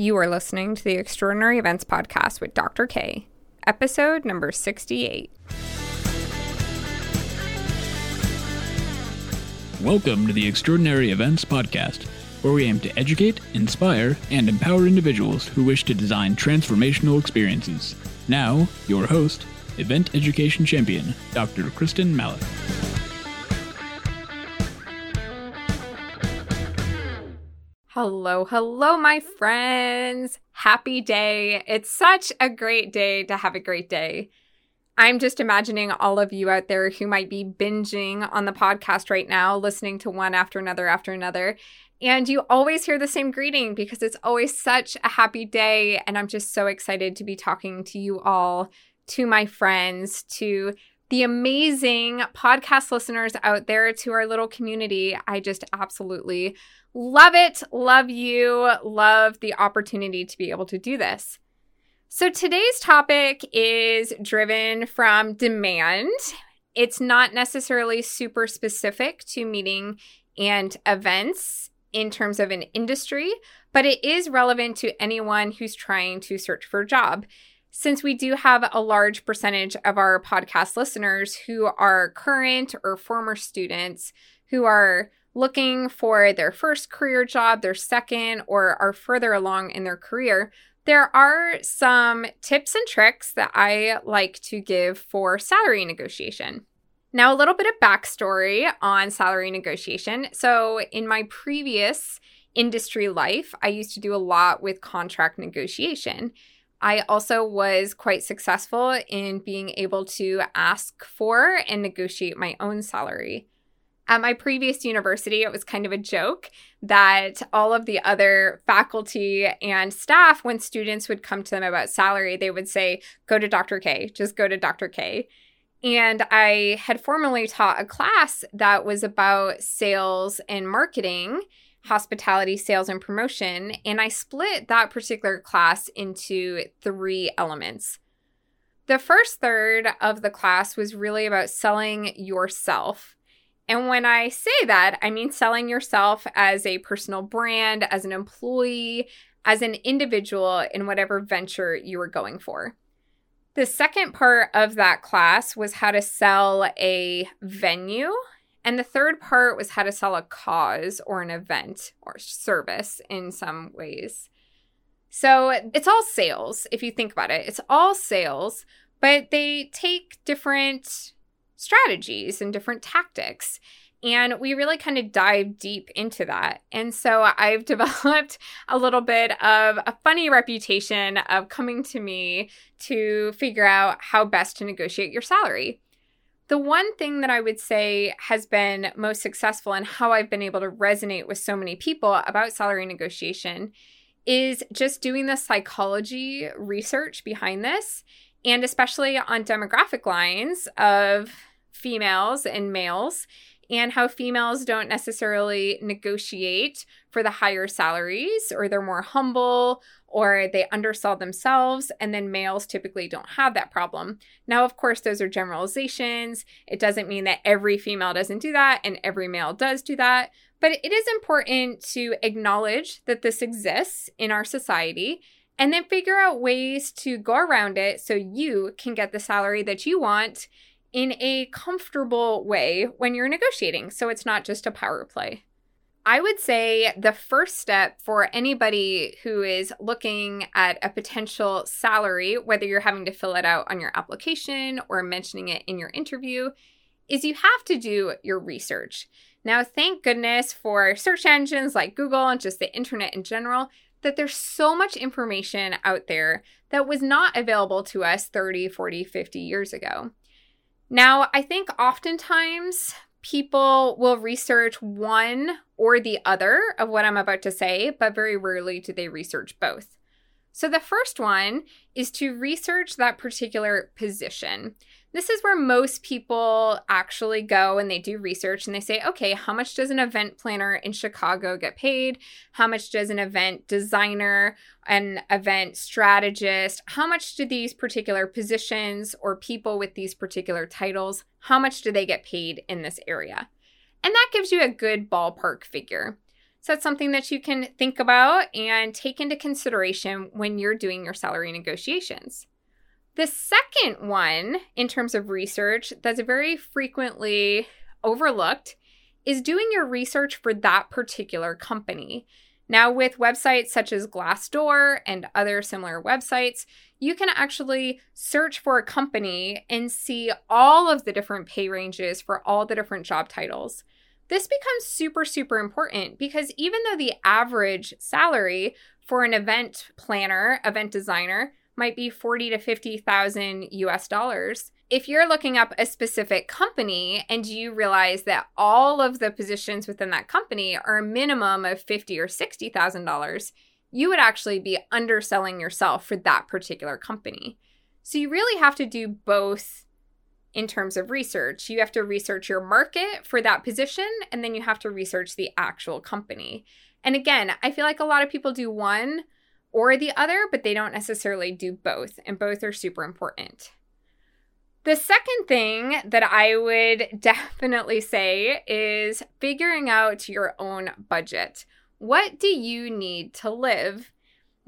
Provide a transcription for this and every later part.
You are listening to the Extraordinary Events Podcast with Dr. K, episode number 68. Welcome to the Extraordinary Events Podcast, where we aim to educate, inspire, and empower individuals who wish to design transformational experiences. Now, your host, Event Education Champion, Dr. Kristin Malek. Hello, hello, my friends. Happy day. It's such a great day to have a great day. I'm just imagining all of you out there who might be binging on the podcast right now, listening to one after another after another. And you always hear the same greeting because it's always such a happy day. And I'm just so excited to be talking to you all, to my friends, to the amazing podcast listeners out there, to our little community. I just absolutely Love it. Love you. Love the opportunity to be able to do this. So today's topic is driven from demand. It's not necessarily super specific to meeting and events in terms of an industry, but it is relevant to anyone who's trying to search for a job. Since we do have a large percentage of our podcast listeners who are current or former students who are looking for their first career job, their second, or are further along in their career, there are some tips and tricks that I like to give for salary negotiation. Now, a little bit of backstory on salary negotiation. So, in my previous industry life, I used to do a lot with contract negotiation. I also was quite successful in being able to ask for and negotiate my own salary. At my previous university, it was kind of a joke that all of the other faculty and staff, when students would come to them about salary, they would say, Go to Dr. K, just go to Dr. K. And I had formerly taught a class that was about sales and marketing, hospitality, sales, and promotion. And I split that particular class into three elements. The first third of the class was really about selling yourself. And when I say that, I mean selling yourself as a personal brand, as an employee, as an individual in whatever venture you were going for. The second part of that class was how to sell a venue. And the third part was how to sell a cause or an event or service in some ways. So it's all sales, if you think about it. It's all sales, but they take different strategies and different tactics. And we really kind of dive deep into that. And so I've developed a little bit of a funny reputation of coming to me to figure out how best to negotiate your salary. The one thing that I would say has been most successful and how I've been able to resonate with so many people about salary negotiation is just doing the psychology research behind this, and especially on demographic lines of females and males and how females don't necessarily negotiate for the higher salaries or they're more humble or they undersell themselves and then males typically don't have that problem. Now of course those are generalizations. It doesn't mean that every female doesn't do that and every male does do that, but it is important to acknowledge that this exists in our society and then figure out ways to go around it so you can get the salary that you want in a comfortable way when you're negotiating. So it's not just a power play. I would say the first step for anybody who is looking at a potential salary, whether you're having to fill it out on your application or mentioning it in your interview, is you have to do your research. Now, thank goodness for search engines like Google and just the internet in general, that there's so much information out there that was not available to us 30, 40, 50 years ago. Now, I think oftentimes people will research one or the other of what I'm about to say, but very rarely do they research both. So, the first one is to research that particular position. This is where most people actually go and they do research and they say, okay, how much does an event planner in Chicago get paid? How much does an event designer, an event strategist, how much do these particular positions or people with these particular titles, how much do they get paid in this area? And that gives you a good ballpark figure. So that's something that you can think about and take into consideration when you're doing your salary negotiations. The second one, in terms of research, that's very frequently overlooked is doing your research for that particular company. Now, with websites such as Glassdoor and other similar websites, you can actually search for a company and see all of the different pay ranges for all the different job titles. This becomes super, super important because even though the average salary for an event planner, event designer, might be 40 to 50,000 US dollars, if you're looking up a specific company and you realize that all of the positions within that company are a minimum of fifty or sixty thousand dollars, you would actually be underselling yourself for that particular company. So you really have to do both in terms of research. You have to research your market for that position, and then you have to research the actual company. And again, I feel like a lot of people do one or the other, but they don't necessarily do both, and both are super important. The second thing that I would definitely say is figuring out your own budget. What do you need to live?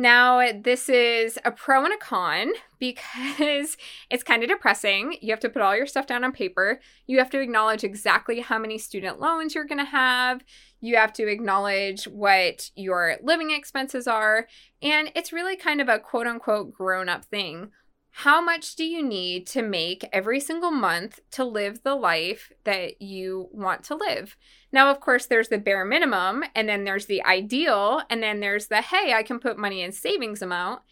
Now, this is a pro and a con because it's kind of depressing. You have to put all your stuff down on paper. You have to acknowledge exactly how many student loans you're going to have. You have to acknowledge what your living expenses are. And it's really kind of a quote unquote grown up thing how much do you need to make every single month to live the life that you want to live? Now, of course, there's the bare minimum, and then there's the ideal, and then there's the hey, I can put money in savings amount.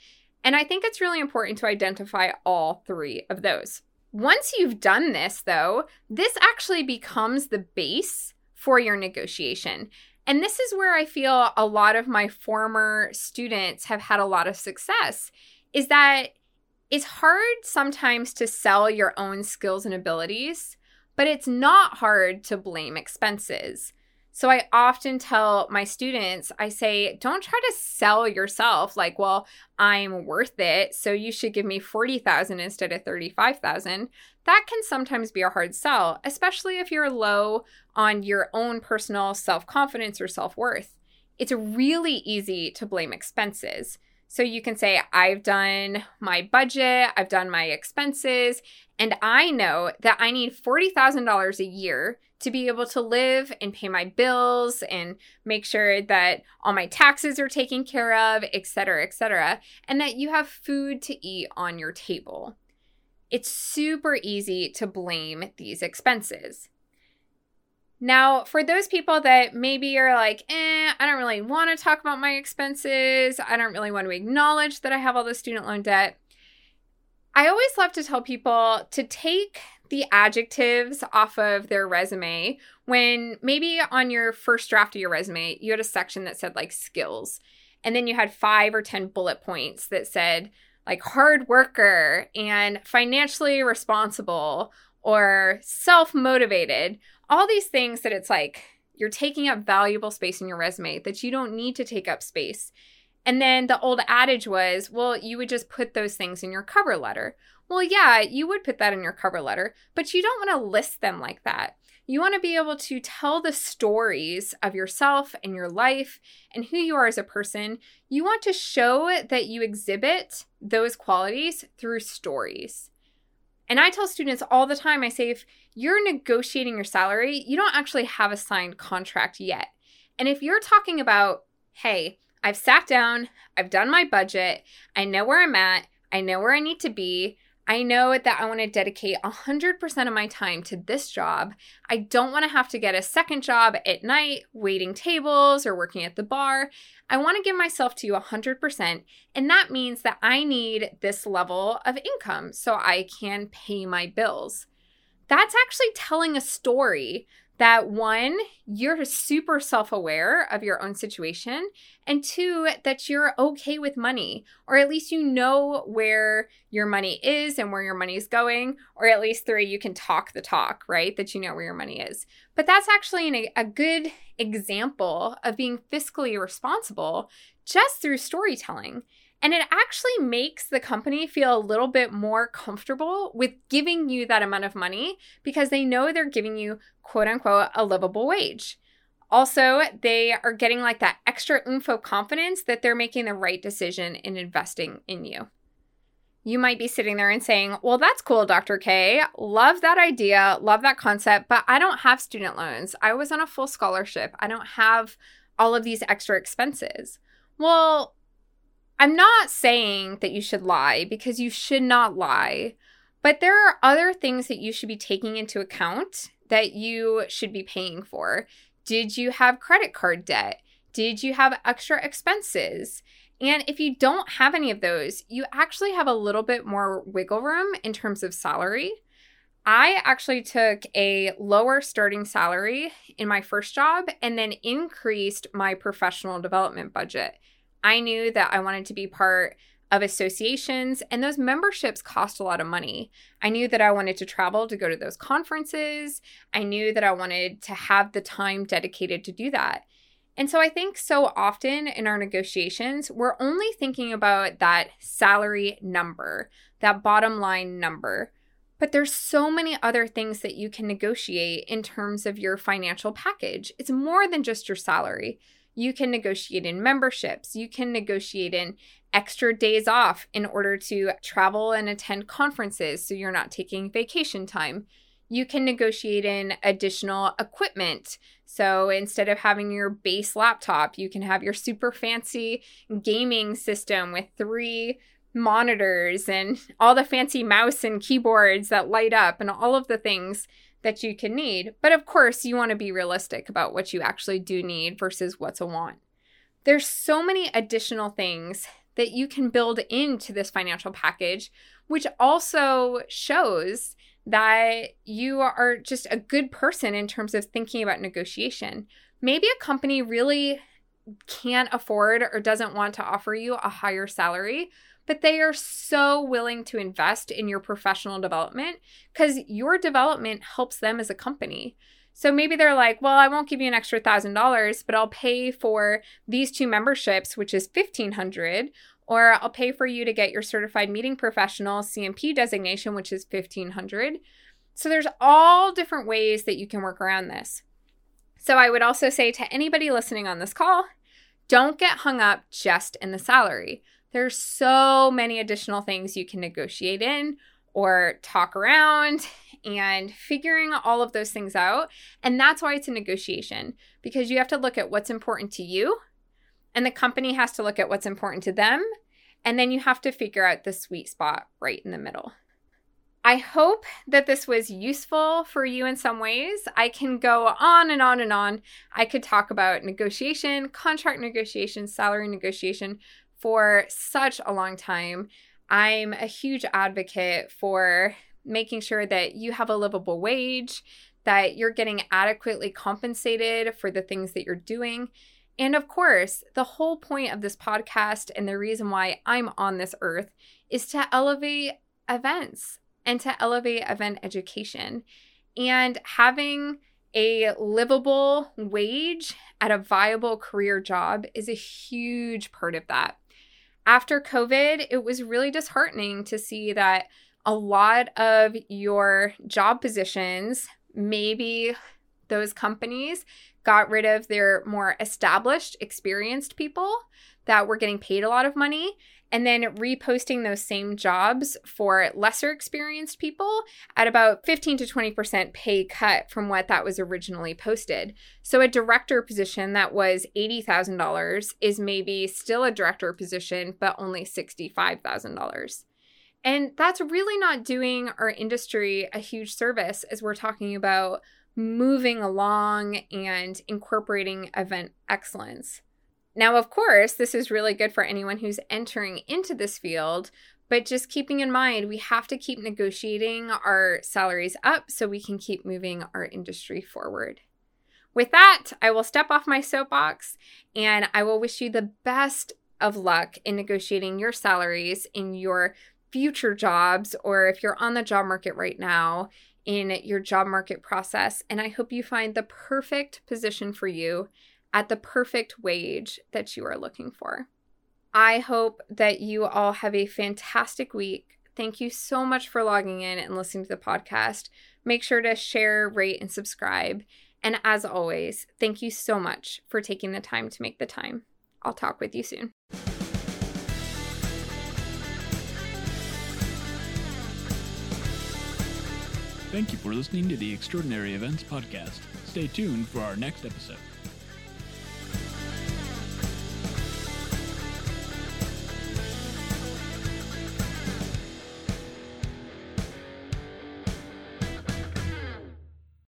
And I think it's really important to identify all three of those. Once you've done this, though, this actually becomes the base for your negotiation. And this is where I feel a lot of my former students have had a lot of success is that it's hard sometimes to sell your own skills and abilities, but it's not hard to blame expenses. So I often tell my students, I say, don't try to sell yourself like, well, I'm worth it, so you should give me 40,000 instead of 35,000. That can sometimes be a hard sell, especially if you're low on your own personal self-confidence or self-worth. It's really easy to blame expenses. So you can say, I've done my budget, I've done my expenses, and I know that I need $40,000 a year to be able to live and pay my bills and make sure that all my taxes are taken care of, et cetera, et cetera, and that you have food to eat on your table. It's super easy to blame these expenses. Now, for those people that maybe are like, eh, I don't really want to talk about my expenses, I don't really want to acknowledge that I have all this student loan debt, I always love to tell people to take the adjectives off of their resume when maybe on your first draft of your resume, you had a section that said like skills, and then you had five or 10 bullet points that said like hard worker and financially responsible or self motivated all these things that it's like you're taking up valuable space in your resume that you don't need to take up space. And then the old adage was, well, you would just put those things in your cover letter. Well, yeah, you would put that in your cover letter, but you don't want to list them like that. You want to be able to tell the stories of yourself and your life and who you are as a person. You want to show that you exhibit those qualities through stories. And I tell students all the time I say, if you're negotiating your salary, you don't actually have a signed contract yet. And if you're talking about, hey, I've sat down, I've done my budget, I know where I'm at, I know where I need to be, I know that I want to dedicate 100% of my time to this job. I don't want to have to get a second job at night, waiting tables or working at the bar. I want to give myself to you 100%. And that means that I need this level of income so I can pay my bills. That's actually telling a story that one, you're super self aware of your own situation, and two, that you're okay with money, or at least you know where your money is and where your money is going, or at least three, you can talk the talk, right? That you know where your money is. But that's actually an, a good example of being fiscally responsible just through storytelling. And it actually makes the company feel a little bit more comfortable with giving you that amount of money because they know they're giving you, quote unquote, a livable wage. Also, they are getting like that extra info confidence that they're making the right decision in investing in you. You might be sitting there and saying, Well, that's cool, Dr. K. Love that idea, love that concept, but I don't have student loans. I was on a full scholarship. I don't have all of these extra expenses. Well, I'm not saying that you should lie because you should not lie, but there are other things that you should be taking into account that you should be paying for. Did you have credit card debt? Did you have extra expenses? And if you don't have any of those, you actually have a little bit more wiggle room in terms of salary. I actually took a lower starting salary in my first job and then increased my professional development budget. I knew that I wanted to be part of associations, and those memberships cost a lot of money. I knew that I wanted to travel to go to those conferences. I knew that I wanted to have the time dedicated to do that. And so I think so often in our negotiations, we're only thinking about that salary number, that bottom line number. But there's so many other things that you can negotiate in terms of your financial package. It's more than just your salary. You can negotiate in memberships. You can negotiate in extra days off in order to travel and attend conferences so you're not taking vacation time. You can negotiate in additional equipment. So instead of having your base laptop, you can have your super fancy gaming system with three monitors and all the fancy mouse and keyboards that light up and all of the things that you can need. But of course, you want to be realistic about what you actually do need versus what's a want. There's so many additional things that you can build into this financial package, which also shows that you are just a good person in terms of thinking about negotiation. Maybe a company really can't afford or doesn't want to offer you a higher salary, but they are so willing to invest in your professional development because your development helps them as a company. So maybe they're like, well, I won't give you an extra thousand dollars, but I'll pay for these two memberships, which is fifteen hundred, or I'll pay for you to get your certified meeting professional CMP designation, which is fifteen hundred. So there's all different ways that you can work around this. So I would also say to anybody listening on this call, don't get hung up just in the salary. There's so many additional things you can negotiate in or talk around and figuring all of those things out. And that's why it's a negotiation because you have to look at what's important to you, and the company has to look at what's important to them. And then you have to figure out the sweet spot right in the middle. I hope that this was useful for you in some ways. I can go on and on and on. I could talk about negotiation, contract negotiation, salary negotiation for such a long time. I'm a huge advocate for making sure that you have a livable wage, that you're getting adequately compensated for the things that you're doing. And of course, the whole point of this podcast and the reason why I'm on this earth is to elevate events and to elevate event education. And having a livable wage at a viable career job is a huge part of that. After COVID, it was really disheartening to see that a lot of your job positions, maybe those companies got rid of their more established, experienced people that were getting paid a lot of money and then reposting those same jobs for lesser experienced people at about 15 to 20% pay cut from what that was originally posted. So a director position that was $80,000 is maybe still a director position, but only $65,000. And that's really not doing our industry a huge service as we're talking about moving along and incorporating event excellence. Now, of course, this is really good for anyone who's entering into this field, but just keeping in mind, we have to keep negotiating our salaries up so we can keep moving our industry forward. With that, I will step off my soapbox and I will wish you the best of luck in negotiating your salaries in your future jobs or if you're on the job market right now in your job market process. And I hope you find the perfect position for you at the perfect wage that you are looking for. I hope that you all have a fantastic week. Thank you so much for logging in and listening to the podcast. Make sure to share, rate, and subscribe. And as always, thank you so much for taking the time to make the time. I'll talk with you soon. Thank you for listening to the Extraordinary Events Podcast. Stay tuned for our next episode.